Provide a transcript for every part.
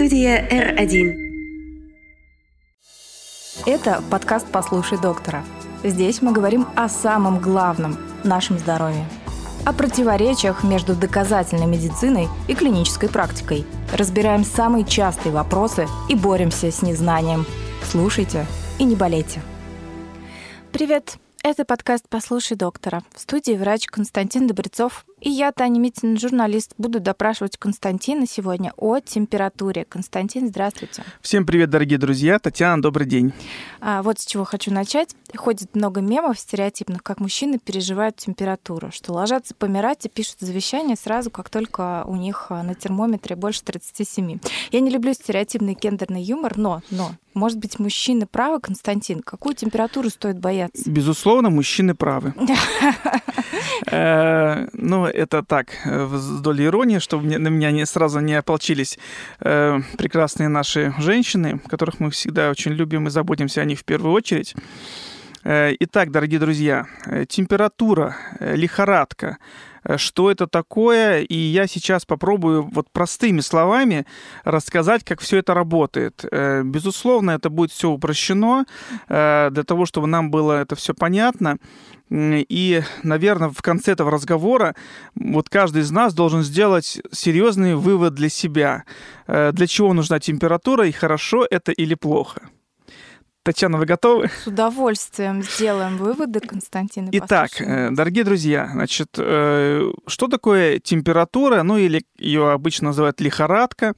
Студия R1. Это подкаст «Послушай доктора». Здесь мы говорим о самом главном – нашем здоровье. О противоречиях между доказательной медициной и клинической практикой. Разбираем самые частые вопросы и боремся с незнанием. Слушайте и не болейте. Привет! Это подкаст «Послушай доктора». В студии врач Константин Добрецов и я, Таня Митина, журналист, буду допрашивать Константина сегодня о температуре. Константин, здравствуйте. Всем привет, дорогие друзья. Татьяна, добрый день. А, вот с чего хочу начать. Ходит много мемов стереотипных, как мужчины переживают температуру, что ложатся помирать и пишут завещание сразу, как только у них а, на термометре больше 37. Я не люблю стереотипный гендерный юмор, но, но, может быть, мужчины правы, Константин? Какую температуру стоит бояться? Безусловно, мужчины правы. Э, ну, это так, э, с долей иронии, чтобы на меня не, сразу не ополчились э, прекрасные наши женщины, которых мы всегда очень любим и заботимся о них в первую очередь. Итак, дорогие друзья, температура, лихорадка, что это такое, и я сейчас попробую вот простыми словами рассказать, как все это работает. Безусловно, это будет все упрощено для того, чтобы нам было это все понятно. И, наверное, в конце этого разговора вот каждый из нас должен сделать серьезный вывод для себя. Э, для чего нужна температура и хорошо это или плохо. Татьяна, вы готовы? С удовольствием сделаем выводы, Константин. Итак, послушаем. Э, дорогие друзья, значит, э, что такое температура, ну или ее обычно называют лихорадка?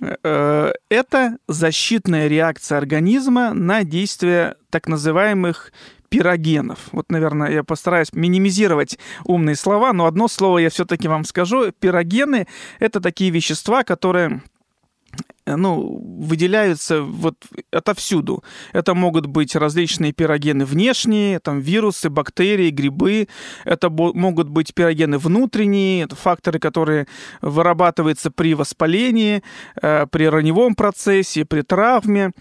Это защитная реакция организма на действие так называемых пирогенов. Вот, наверное, я постараюсь минимизировать умные слова, но одно слово я все-таки вам скажу. Пирогены — это такие вещества, которые ну, выделяются вот отовсюду. Это могут быть различные пирогены внешние, там вирусы, бактерии, грибы. Это могут быть пирогены внутренние, это факторы, которые вырабатываются при воспалении, э, при раневом процессе, при травме.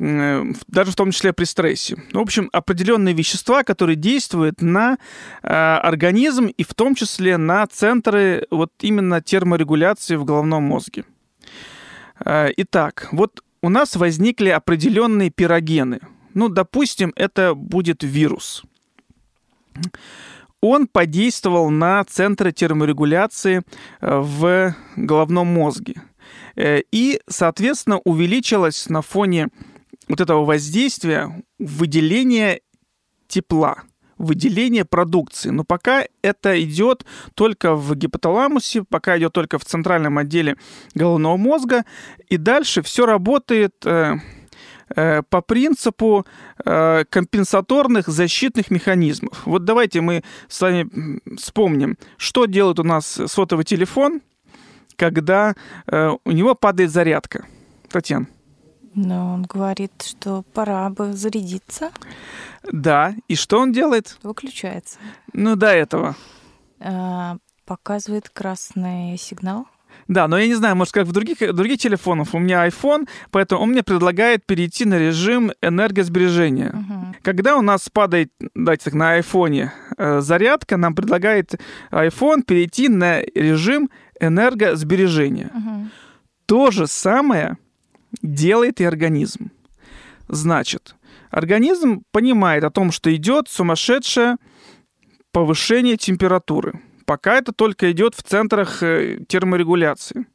Э, даже в том числе при стрессе. В общем, определенные вещества, которые действуют на э, организм и в том числе на центры вот именно терморегуляции в головном мозге. Э, итак, вот у нас возникли определенные пирогены. Ну, допустим, это будет вирус. Он подействовал на центры терморегуляции в головном мозге. И, соответственно, увеличилось на фоне вот этого воздействия выделение тепла, выделение продукции. Но пока это идет только в гипоталамусе, пока идет только в центральном отделе головного мозга, и дальше все работает э, э, по принципу э, компенсаторных защитных механизмов. Вот давайте мы с вами вспомним, что делает у нас сотовый телефон, когда у него падает зарядка. Татьяна. Но он говорит, что пора бы зарядиться. Да, и что он делает? Выключается. Ну, до этого. А, показывает красный сигнал. Да, но я не знаю, может, как в других, других телефонах. У меня iPhone, поэтому он мне предлагает перейти на режим энергосбережения. Угу. Когда у нас падает, давайте так, на iPhone э, зарядка, нам предлагает iPhone перейти на режим энергосбережения. Угу. То же самое делает и организм. Значит, организм понимает о том, что идет сумасшедшее повышение температуры. Пока это только идет в центрах э, терморегуляции.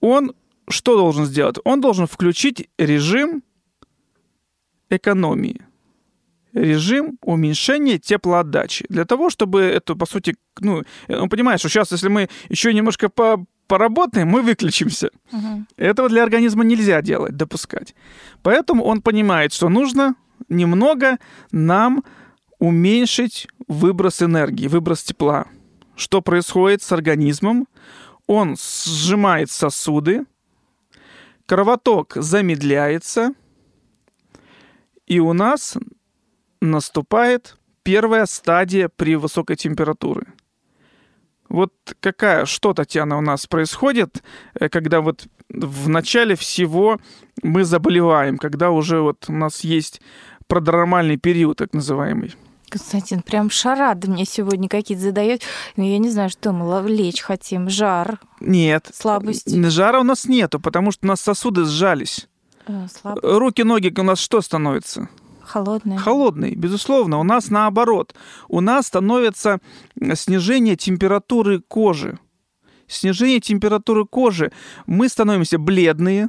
Он что должен сделать? Он должен включить режим экономии режим уменьшения теплоотдачи. Для того, чтобы это, по сути, ну, он понимает, что сейчас, если мы еще немножко по поработаем, мы выключимся. Угу. Этого для организма нельзя делать, допускать. Поэтому он понимает, что нужно немного нам уменьшить выброс энергии, выброс тепла. Что происходит с организмом? Он сжимает сосуды, кровоток замедляется, и у нас наступает первая стадия при высокой температуре – вот какая, что, Татьяна, у нас происходит, э, когда вот в начале всего мы заболеваем, когда уже вот у нас есть продромальный период, так называемый? Константин, прям шарады мне сегодня какие-то задает. Но я не знаю, что мы лечь хотим. Жар. Нет. Слабость. Жара у нас нету, потому что у нас сосуды сжались. А, Руки, ноги у нас что становится? Холодные. Холодные, безусловно. У нас наоборот. У нас становится снижение температуры кожи. Снижение температуры кожи. Мы становимся бледные,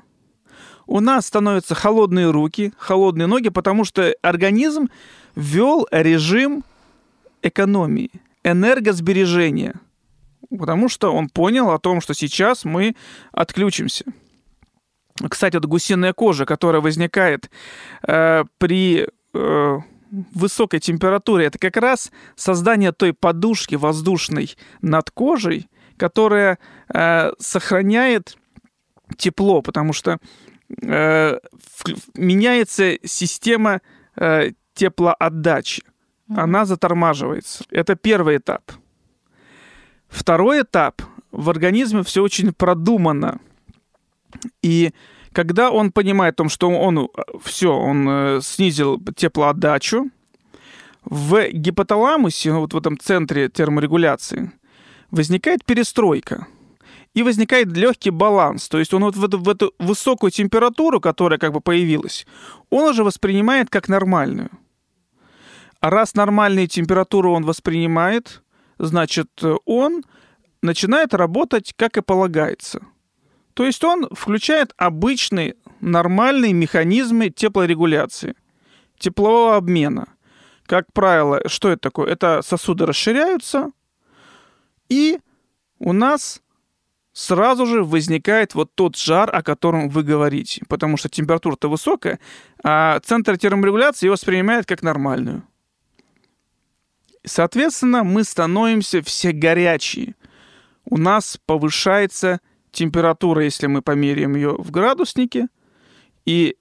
у нас становятся холодные руки, холодные ноги, потому что организм ввел режим экономии, энергосбережения, потому что он понял о том, что сейчас мы отключимся. Кстати, вот гусиная кожа, которая возникает э, при э, высокой температуре, это как раз создание той подушки воздушной над кожей, которая э, сохраняет тепло, потому что э, меняется система э, теплоотдачи. Она затормаживается. Это первый этап. Второй этап. В организме все очень продумано. И когда он понимает о том, что он все, он э, снизил теплоотдачу, в гипоталамусе, вот в этом центре терморегуляции, возникает перестройка и возникает легкий баланс. То есть он вот в эту, в эту высокую температуру, которая как бы появилась, он уже воспринимает как нормальную. А раз нормальную температуру он воспринимает, значит, он начинает работать, как и полагается. То есть он включает обычные нормальные механизмы теплорегуляции, теплового обмена. Как правило, что это такое? Это сосуды расширяются, и у нас сразу же возникает вот тот жар, о котором вы говорите, потому что температура-то высокая, а центр терморегуляции его воспринимает как нормальную. Соответственно, мы становимся все горячие. У нас повышается температура, если мы померяем ее в градуснике, и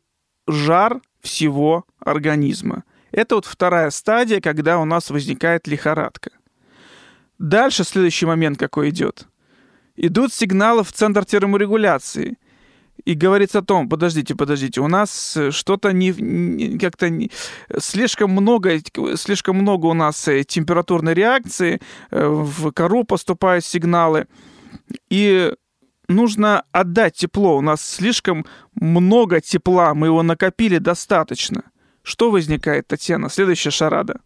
жар всего организма. Это вот вторая стадия, когда у нас возникает лихорадка. Дальше следующий момент какой идет – идут сигналы в центр терморегуляции. И говорится о том, подождите, подождите, у нас э, что-то не как-то не, слишком много, слишком много у нас э, температурной реакции, э, в кору поступают сигналы, и нужно отдать тепло. У нас слишком много тепла, мы его накопили достаточно. Что возникает, Татьяна? Следующая шарада.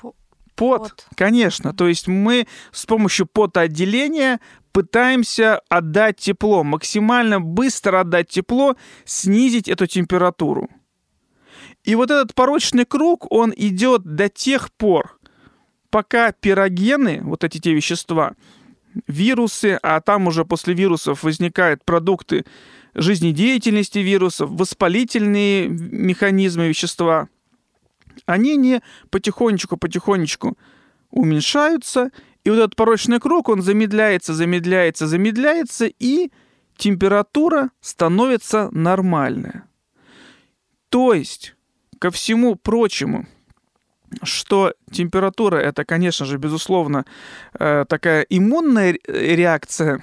Пот, пот, конечно. То есть мы с помощью потоотделения пытаемся отдать тепло, максимально быстро отдать тепло, снизить эту температуру. И вот этот порочный круг, он идет до тех пор, пока пирогены, вот эти те вещества, вирусы, а там уже после вирусов возникают продукты жизнедеятельности вирусов, воспалительные механизмы вещества – они не потихонечку-потихонечку уменьшаются, и вот этот порочный круг, он замедляется, замедляется, замедляется, и температура становится нормальная. То есть, ко всему прочему, что температура это, конечно же, безусловно, э, такая иммунная реакция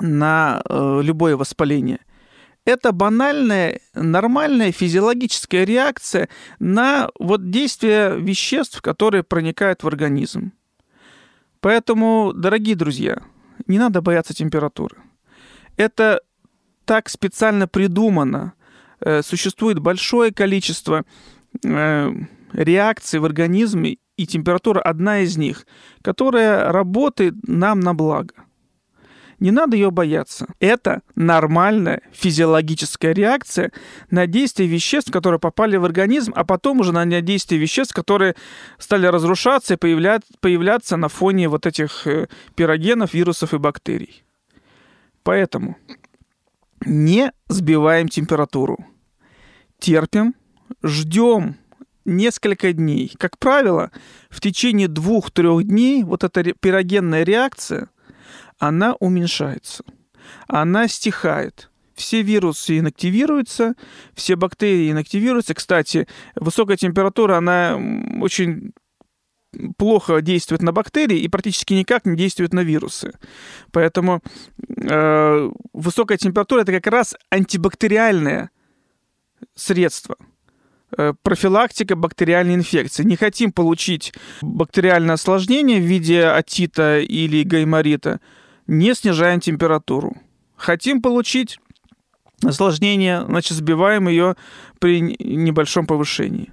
на э, любое воспаление это банальная, нормальная физиологическая реакция на вот действие веществ, которые проникают в организм. Поэтому, дорогие друзья, не надо бояться температуры. Это так специально придумано. Э, существует большое количество реакций в организме, и температура одна из них, которая работает нам на благо. Не надо ее бояться. Это нормальная физиологическая реакция на действие веществ, которые попали в организм, а потом уже на действие веществ, которые стали разрушаться и появля... появляться на фоне вот этих э, пирогенов, вирусов и бактерий. Поэтому не сбиваем температуру. Терпим, ждем несколько дней. Как правило, в течение двух-трех дней вот эта пирогенная реакция – она уменьшается, она стихает. Все вирусы инактивируются, все бактерии инактивируются. Кстати, высокая температура, она очень плохо действует на бактерии и практически никак не действует на вирусы. Поэтому э, высокая температура это как раз антибактериальное средство. Э, профилактика бактериальной инфекции. Не хотим получить бактериальное осложнение в виде отита или гайморита, не снижаем температуру. Хотим получить осложнение, значит, сбиваем ее при небольшом повышении.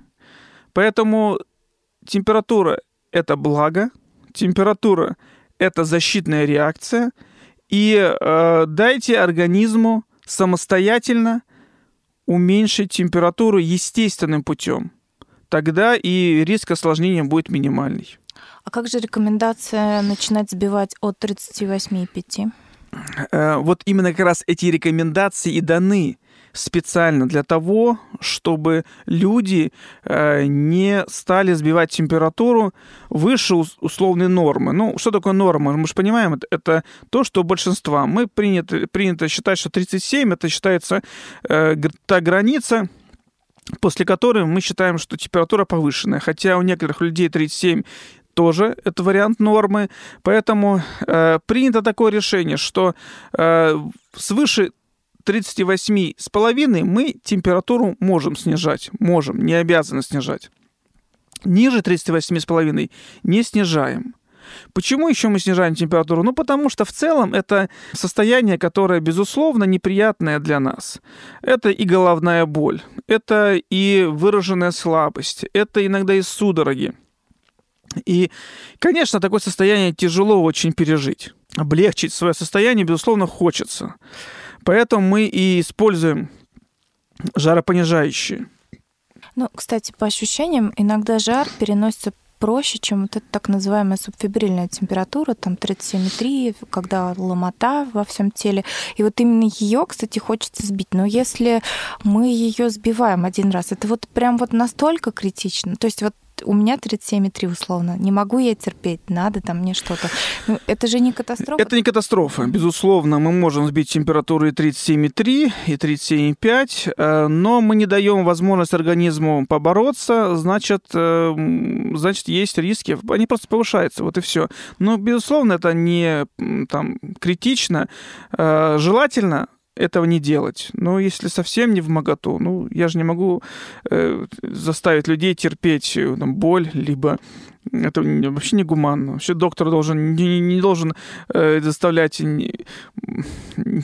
Поэтому температура – это благо, температура – это защитная реакция, и э, дайте организму самостоятельно уменьшить температуру естественным путем. Тогда и риск осложнения будет минимальный. А как же рекомендация начинать сбивать от 38,5? Э, вот именно как раз эти рекомендации и даны специально для того, чтобы люди э, не стали сбивать температуру выше условной нормы. Ну, что такое норма? Мы же понимаем, это, то, что у большинства. Мы принято, принято считать, что 37 это считается э, та граница, после которой мы считаем, что температура повышенная. Хотя у некоторых людей 37 тоже это вариант нормы. Поэтому э, принято такое решение, что э, свыше 38,5 мы температуру можем снижать. Можем, не обязаны снижать. Ниже 38,5 не снижаем. Почему еще мы снижаем температуру? Ну, потому что в целом это состояние, которое, безусловно, неприятное для нас. Это и головная боль, это и выраженная слабость, это иногда и судороги. И, конечно, такое состояние тяжело очень пережить. Облегчить свое состояние, безусловно, хочется. Поэтому мы и используем жаропонижающие. Ну, кстати, по ощущениям, иногда жар переносится проще, чем вот эта так называемая субфибрильная температура, там 37,3, когда ломота во всем теле. И вот именно ее, кстати, хочется сбить. Но если мы ее сбиваем один раз, это вот прям вот настолько критично. То есть вот у меня 37,3 условно. Не могу я терпеть, надо там мне что-то. Ну, это же не катастрофа. Это не катастрофа. Безусловно, мы можем сбить температуру и 37,3, и 37,5, э, но мы не даем возможность организму побороться, значит, э, значит, есть риски. Они просто повышаются, вот и все. Но, безусловно, это не там, критично. Э, желательно этого не делать. Но если совсем не в моготу, ну, я же не могу э, заставить людей терпеть э, там, боль, либо это вообще не гуманно. Вообще доктор должен, не, не должен э, заставлять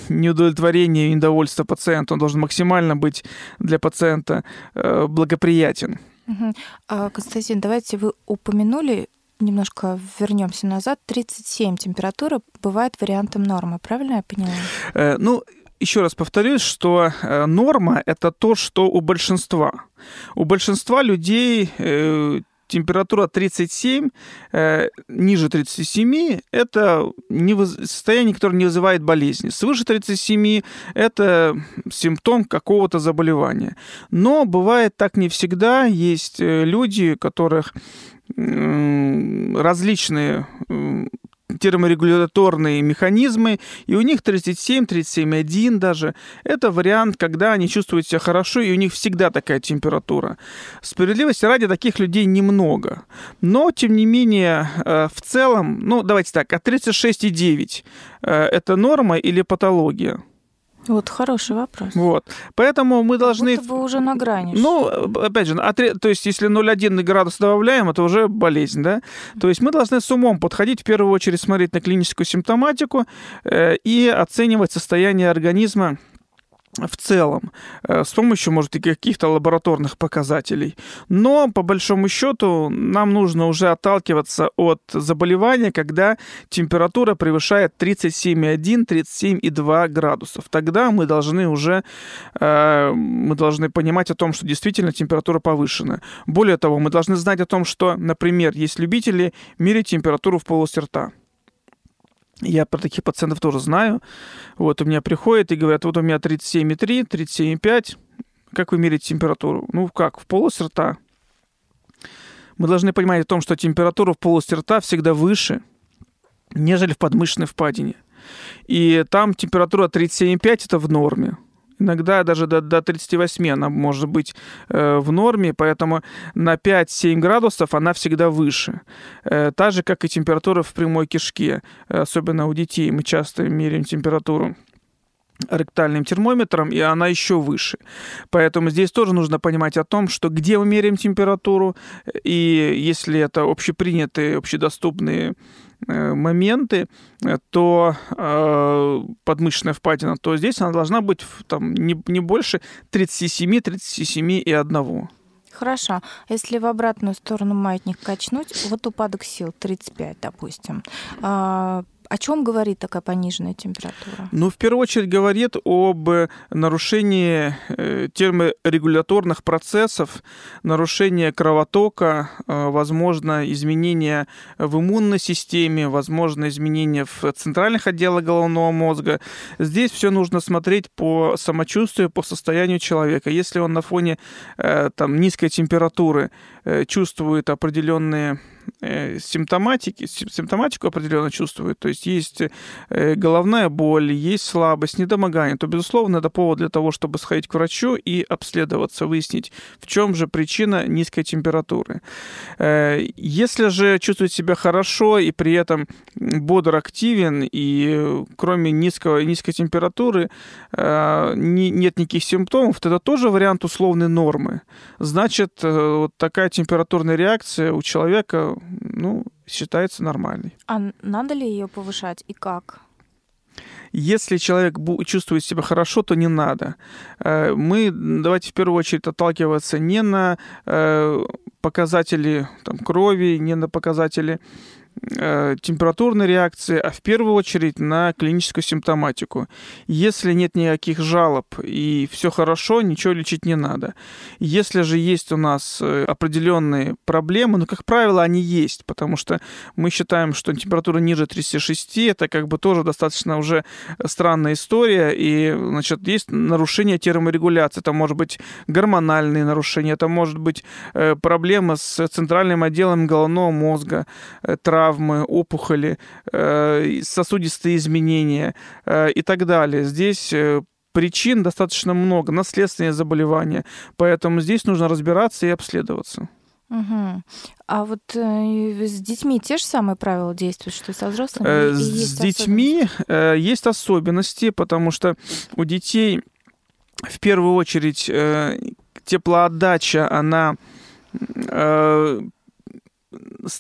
неудовлетворение и недовольство пациента. Он должен максимально быть для пациента э, благоприятен. Угу. А, Константин, давайте вы упомянули немножко вернемся назад. 37 температура бывает вариантом нормы, правильно я поняла? Э, ну, еще раз повторюсь, что э, норма это то, что у большинства. У большинства людей э, температура 37, э, ниже 37, это состояние, которое не вызывает болезни. Свыше 37 это симптом какого-то заболевания. Но бывает так не всегда. Есть люди, у которых различные терморегуляторные механизмы, и у них 37, 37,1 даже. Это вариант, когда они чувствуют себя хорошо, и у них всегда такая температура. Справедливости ради таких людей немного. Но, тем не менее, э, в целом, ну, давайте так, от 36,9 э, это норма или патология? Вот хороший вопрос. Вот. Поэтому мы должны... Будто бы уже на грани. Ну, опять же, то есть если 0,1 градус добавляем, это уже болезнь, да? То есть мы должны с умом подходить, в первую очередь смотреть на клиническую симптоматику э, и оценивать состояние организма в целом, э, с помощью, может, и каких-то лабораторных показателей. Но, по большому счету, нам нужно уже отталкиваться от заболевания, когда температура превышает 37,1-37,2 градусов. Тогда мы должны уже э, мы должны понимать о том, что действительно температура повышена. Более того, мы должны знать о том, что, например, есть любители мерить температуру в полости рта. Я про таких пациентов тоже знаю. Вот у меня приходят и говорят, вот у меня 37,3, 37,5. Как вы меряете температуру? Ну как, в полости рта. Мы должны понимать о том, что температура в полости рта всегда выше, нежели в подмышечной впадине. И там температура 37,5 это в норме иногда даже до, до 38 она может быть э, в норме, поэтому на 5-7 градусов она всегда выше. Э, та же, как и температура в прямой кишке, особенно у детей мы часто меряем температуру ректальным термометром, и она еще выше. Поэтому здесь тоже нужно понимать о том, что где мы меряем температуру, и если это общепринятые, общедоступные э, моменты, то э, подмышечная впадина, то здесь она должна быть там, не, не больше 37, и 1. Хорошо. Если в обратную сторону маятник качнуть, вот упадок сил 35, допустим, а, о чем говорит такая пониженная температура? Ну, в первую очередь говорит об нарушении э, терморегуляторных процессов, нарушении кровотока, э, возможно, изменения в иммунной системе, возможно, изменения в центральных отделах головного мозга. Здесь все нужно смотреть по самочувствию, по состоянию человека. Если он на фоне э, там, низкой температуры чувствует определенные Э, симптоматики, симптоматику определенно чувствует, то есть есть э, головная боль, есть слабость, недомогание, то, безусловно, это повод для того, чтобы сходить к врачу и обследоваться, выяснить, в чем же причина низкой температуры. Э, если же чувствует себя хорошо и при этом бодр активен, и кроме низкого, низкой температуры нет никаких симптомов, то это тоже вариант условной нормы. Значит, вот такая температурная реакция у человека ну, считается нормальной. А надо ли ее повышать и как? Если человек чувствует себя хорошо, то не надо. Э, мы давайте в первую очередь отталкиваться не на э, показатели там, крови, не на показатели температурной реакции, а в первую очередь на клиническую симптоматику. Если нет никаких жалоб и все хорошо, ничего лечить не надо. Если же есть у нас э, определенные проблемы, ну, как правило, они есть, потому что мы считаем, что температура ниже 36, это как бы тоже достаточно уже странная история, и, значит, есть нарушение терморегуляции, это может быть гормональные нарушения, это может быть э, проблема с центральным отделом головного мозга, травмы, травмы, опухоли, э, сосудистые изменения э, и так далее. Здесь э, причин достаточно много, наследственные заболевания, поэтому здесь нужно разбираться и обследоваться. Угу. А вот э, с детьми те же самые правила действуют, что и со взрослыми? Э, с детьми э, есть особенности, потому что у детей в первую очередь э, теплоотдача, она э,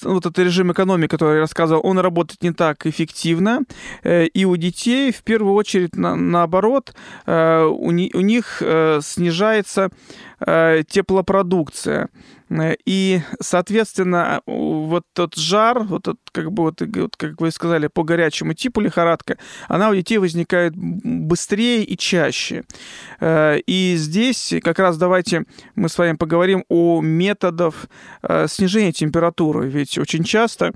вот этот режим экономии, который я рассказывал, он работает не так эффективно. Э, и у детей, в первую очередь, на, наоборот, э, у, ни, у них э, снижается теплопродукция. И, соответственно, вот тот жар, вот тот, как бы вот, как вы сказали, по горячему типу лихорадка, она у детей возникает быстрее и чаще. Э, и здесь как раз давайте мы с вами поговорим о методах э, снижения температуры. Ведь очень часто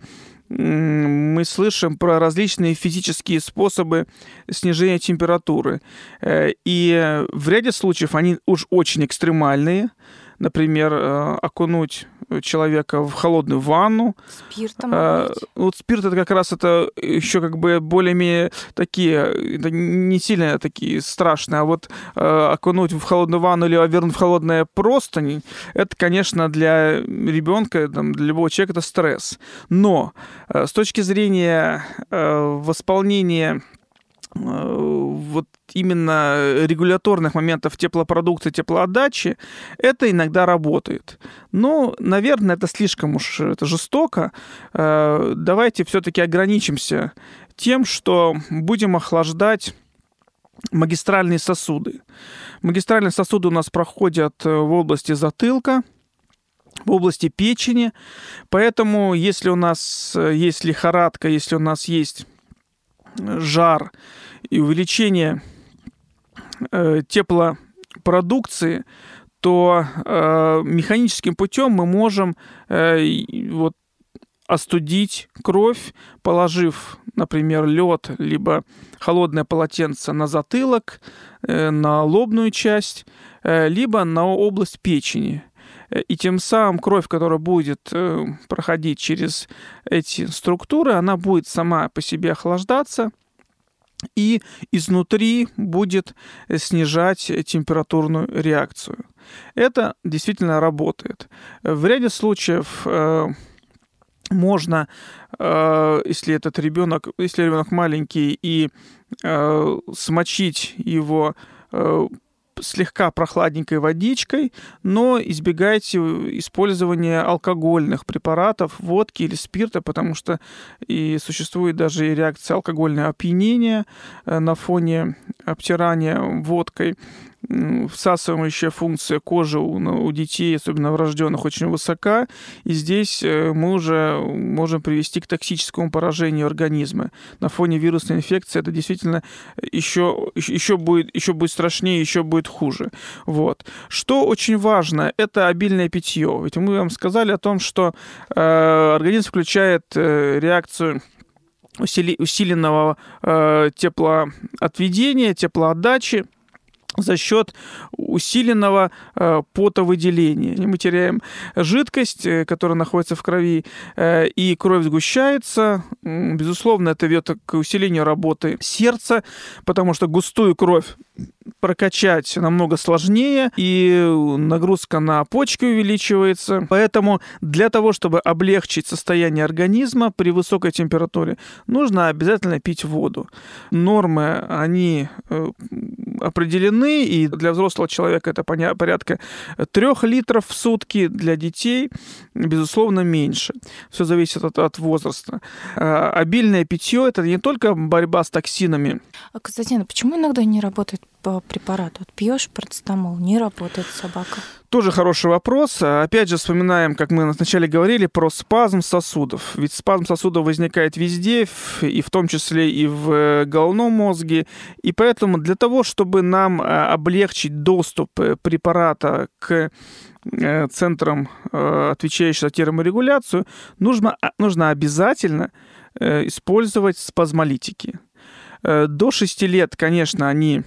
мы слышим про различные физические способы снижения температуры. Э, и в ряде случаев они уж очень экстремальные – например, э, окунуть человека в холодную ванну. Спиртом. А, вот спирт это как раз это еще как бы более-менее такие, это не сильно такие страшные, а вот а, окунуть в холодную ванну или вернуть в холодное простынь, это, конечно, для ребенка, там, для любого человека это стресс. Но а, с точки зрения а, восполнения вот именно регуляторных моментов теплопродукции, теплоотдачи, это иногда работает. Но, наверное, это слишком уж это жестоко. Э, давайте все-таки ограничимся тем, что будем охлаждать магистральные сосуды. Магистральные сосуды у нас проходят в области затылка, в области печени. Поэтому, если у нас есть лихорадка, если у нас есть жар и увеличение э, теплопродукции, то э, механическим путем мы можем э, вот, остудить кровь, положив, например, лед, либо холодное полотенце на затылок, э, на лобную часть, э, либо на область печени. И тем самым кровь, которая будет э, проходить через эти структуры, она будет сама по себе охлаждаться – и изнутри будет снижать температурную реакцию. Это действительно работает. В ряде случаев э, можно, э, если этот ребенок, если ребенок маленький, и э, смочить его э, слегка прохладненькой водичкой, но избегайте использования алкогольных препаратов, водки или спирта, потому что и существует даже и реакция алкогольного опьянения на фоне обтирания водкой всасывающая функция кожи у, у детей, особенно врожденных, очень высока. И здесь э, мы уже можем привести к токсическому поражению организма. На фоне вирусной инфекции это действительно еще, еще, будет, еще будет страшнее, еще будет хуже. Вот. Что очень важно, это обильное питье. Ведь мы вам сказали о том, что э, организм включает э, реакцию усиленного э, теплоотведения, теплоотдачи, за счет усиленного э, потовыделения. Мы теряем жидкость, э, которая находится в крови, э, и кровь сгущается. Безусловно, это ведет к усилению работы сердца, потому что густую кровь прокачать намного сложнее, и нагрузка на почки увеличивается. Поэтому для того, чтобы облегчить состояние организма при высокой температуре, нужно обязательно пить воду. Нормы, они э, определены, и для взрослого человека это порядка 3 литров в сутки, для детей, безусловно, меньше. Все зависит от, от возраста. Э, обильное питье – это не только борьба с токсинами. А, Константин, почему иногда не работает по препарату? Вот пьешь парацетамол, не работает собака. Тоже хороший вопрос. Опять же, вспоминаем, как мы вначале говорили, про спазм сосудов. Ведь спазм сосудов возникает везде, и в том числе и в э, головном мозге. И поэтому для того, чтобы нам э, облегчить доступ э, препарата к центрам, отвечающим за терморегуляцию, нужно, а, нужно обязательно использовать спазмолитики. До 6 лет, конечно, они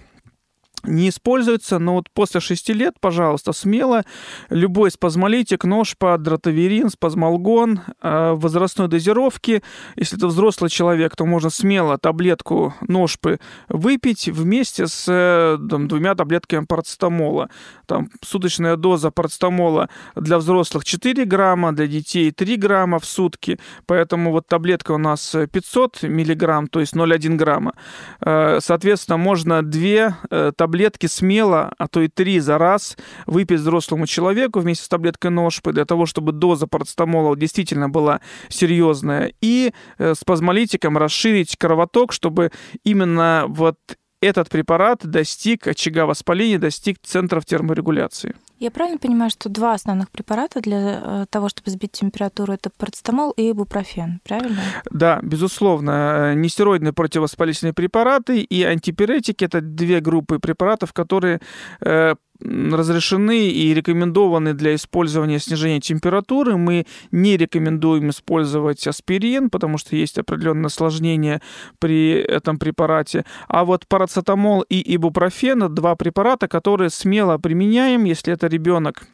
не используется, но вот после 6 лет, пожалуйста, смело любой спазмолитик, нож под дротаверин, спазмолгон, э, возрастной дозировки. Если это взрослый человек, то можно смело таблетку ножпы выпить вместе с э, там, двумя таблетками парацетамола. Там суточная доза парацетамола для взрослых 4 грамма, для детей 3 грамма в сутки. Поэтому вот таблетка у нас 500 миллиграмм, то есть 0,1 грамма. Э, соответственно, можно 2 таблетки таблетки смело, а то и три за раз выпить взрослому человеку вместе с таблеткой ножпы для того, чтобы доза парацетамола действительно была серьезная. И э, спазмолитиком расширить кровоток, чтобы именно вот этот препарат достиг очага воспаления, достиг центров терморегуляции. Я правильно понимаю, что два основных препарата для э, того, чтобы сбить температуру, это парацетамол и ибупрофен, правильно? Да, безусловно. Э, нестероидные противовоспалительные препараты и антипиретики – это две группы препаратов, которые э, разрешены и рекомендованы для использования снижения температуры. Мы не рекомендуем использовать аспирин, потому что есть определенное осложнение при этом препарате. А вот парацетамол и ибупрофен – два препарата, которые смело применяем, если это ребенок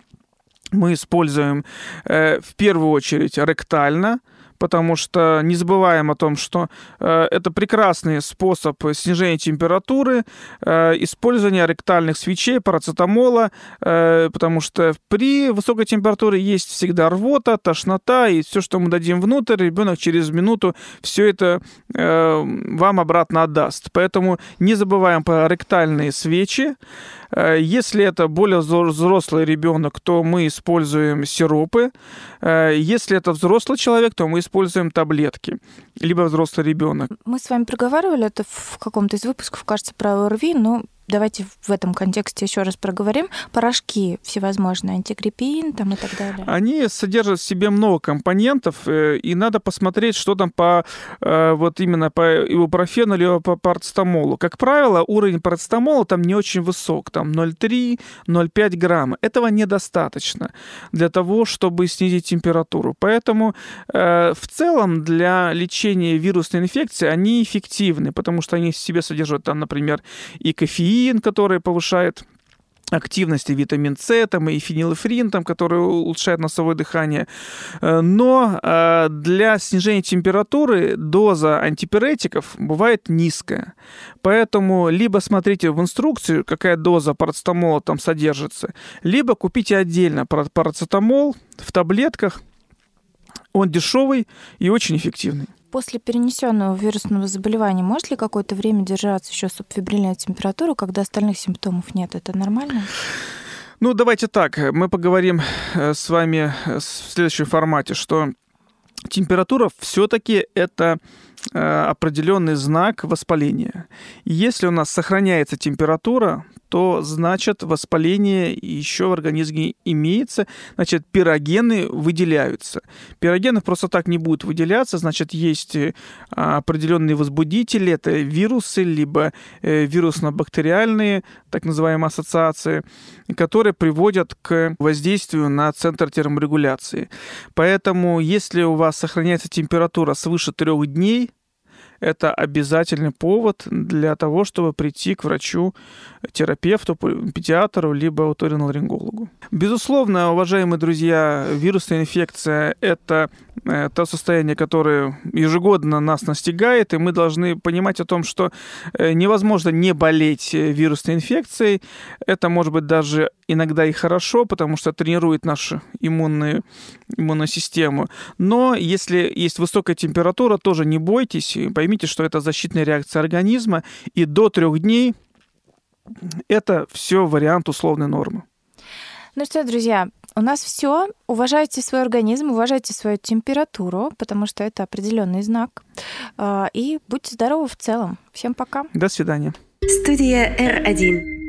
мы используем э, в первую очередь ректально – потому что не забываем о том, что э, это прекрасный способ снижения температуры, э, использования ректальных свечей, парацетамола, э, потому что при высокой температуре есть всегда рвота, тошнота, и все, что мы дадим внутрь, ребенок через минуту все это э, вам обратно отдаст. Поэтому не забываем про ректальные свечи. Э, если это более взрослый ребенок, то мы используем сиропы. Э, если это взрослый человек, то мы используем таблетки. Либо взрослый ребенок. Мы с вами проговаривали это в каком-то из выпусков, кажется, про ОРВИ, но давайте в этом контексте еще раз проговорим. Порошки всевозможные, антигриппин там и так далее. Они содержат в себе много компонентов, э, и надо посмотреть, что там по э, вот именно по ибупрофену или по парацетамолу. Как правило, уровень парацетамола там не очень высок, там 0,3-0,5 грамма. Этого недостаточно для того, чтобы снизить температуру. Поэтому э, в целом для лечения вирусной инфекции они эффективны, потому что они в себе содержат там, например, и кофеин, кофеин, который повышает активности витамин С там, и фенилэфрин, там, который улучшает носовое дыхание. Э, но э, для снижения температуры доза антипиретиков бывает низкая. Поэтому либо смотрите в инструкцию, какая доза парацетамола там содержится, либо купите отдельно парацетамол в таблетках, Он дешевый и очень эффективный. После перенесенного вирусного заболевания может ли какое-то время держаться еще субфибрильная температура, когда остальных симптомов нет? Это нормально? Ну, давайте так. Мы поговорим э, с вами в следующем формате, что температура все-таки это э, определенный знак воспаления. Если у нас сохраняется температура, то значит воспаление еще в организме имеется, значит пирогены выделяются. Пирогены просто так не будут выделяться, значит есть э, определенные возбудители, это вирусы, либо э, вирусно-бактериальные, так называемые ассоциации, которые приводят к воздействию на центр терморегуляции. Поэтому если у вас сохраняется температура свыше трех дней, это обязательный повод для того, чтобы прийти к врачу, терапевту, педиатру, либо оториноларингологу. Безусловно, уважаемые друзья, вирусная инфекция – это э, то состояние, которое ежегодно нас настигает, и мы должны понимать о том, что э, невозможно не болеть вирусной инфекцией. Это может быть даже иногда и хорошо, потому что тренирует нашу иммунную, иммунную систему. Но если есть высокая температура, тоже не бойтесь, поймите, что это защитная реакция организма, и до трех дней это все вариант условной нормы. Ну что, друзья, у нас все. Уважайте свой организм, уважайте свою температуру, потому что это определенный знак. А, и будьте здоровы в целом. Всем пока. До свидания. Студия R1.